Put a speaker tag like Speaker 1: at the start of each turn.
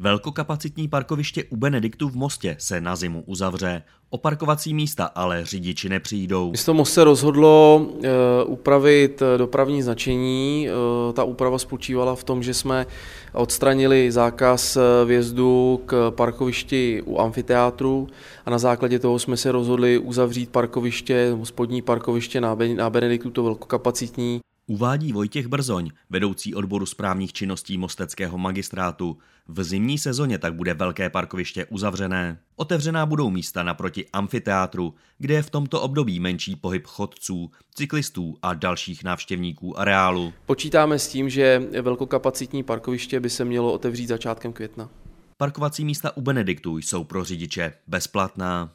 Speaker 1: Velkokapacitní parkoviště u Benediktu v Mostě se na zimu uzavře. O parkovací místa ale řidiči nepřijdou.
Speaker 2: Město Most se rozhodlo uh, upravit dopravní značení. Uh, ta úprava spočívala v tom, že jsme odstranili zákaz vjezdu k parkovišti u amfiteátru a na základě toho jsme se rozhodli uzavřít parkoviště, spodní parkoviště na Benediktu, to velkokapacitní,
Speaker 1: Uvádí Vojtěch Brzoň, vedoucí odboru správních činností Mosteckého magistrátu. V zimní sezóně tak bude velké parkoviště uzavřené. Otevřená budou místa naproti amfiteátru, kde je v tomto období menší pohyb chodců, cyklistů a dalších návštěvníků areálu.
Speaker 2: Počítáme s tím, že velkokapacitní parkoviště by se mělo otevřít začátkem května.
Speaker 1: Parkovací místa u Benediktu jsou pro řidiče bezplatná.